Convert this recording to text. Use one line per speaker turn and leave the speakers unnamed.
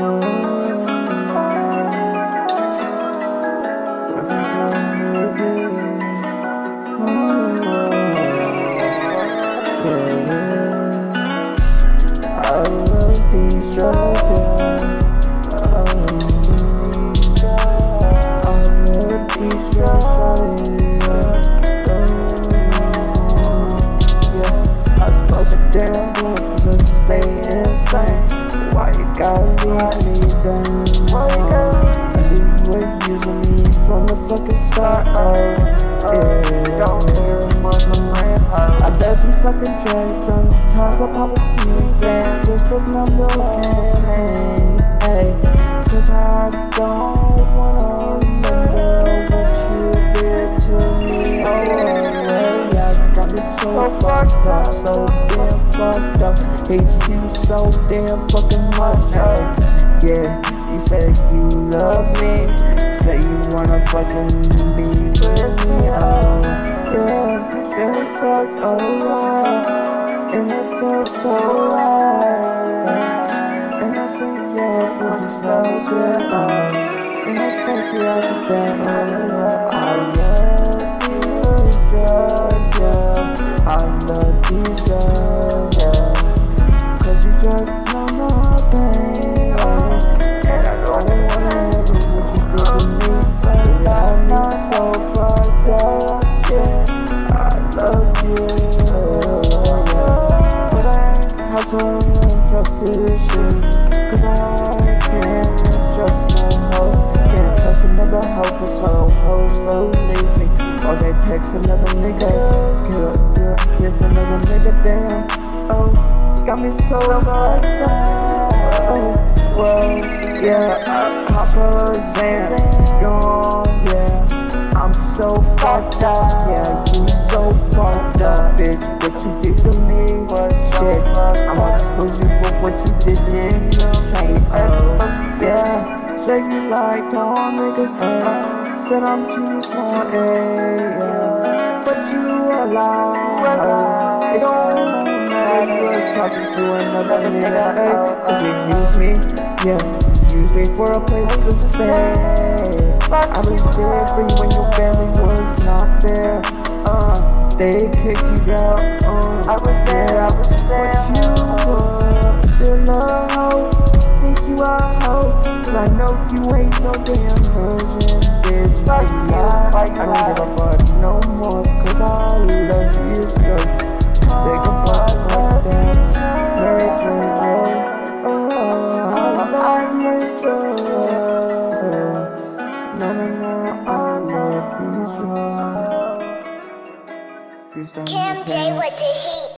I you me down? Why you gotta? I you were using me from the fucking start. Oh, yeah.
Don't care what the brand
I love these fucking drugs. Sometimes I pop a few cents just cause I'm looking. Hey, cause I don't wanna so fucked up, so damn fucked up. Hate you so damn fucking much. Yeah, you said you love me. Say you wanna fucking be with me. Oh, yeah, it felt alright. And it felt so right. And I think it was so good. Oh, and I felt throughout I have some trust issues. Cause I can't trust no hoe. Can't trust another hoe, cause her hoes so leave me. Or they text another nigga. Kill, kiss another nigga, damn. Oh, got me so fucked up. Oh, well, yeah, I pop a Xan, gone, yeah. I'm so fucked up, yeah, you so fucked up, bitch. Say you like tall niggas, eh? Said I'm too small, eh? Yeah. But you alive. It don't matter, talking to another nigga, eh? Cause you use me, yeah. Use me for a place to stay. I was there for you when your family was not there. Uh, they kicked you out. Uh,
I was there, I was there.
You ain't no damn virgin, bitch. You lie? I don't give a fuck no more. Cause I love you, drugs. Take a puff like that. Mary Jane, yeah. Oh, I love these drugs. No, no, no, I love these drugs. Please don't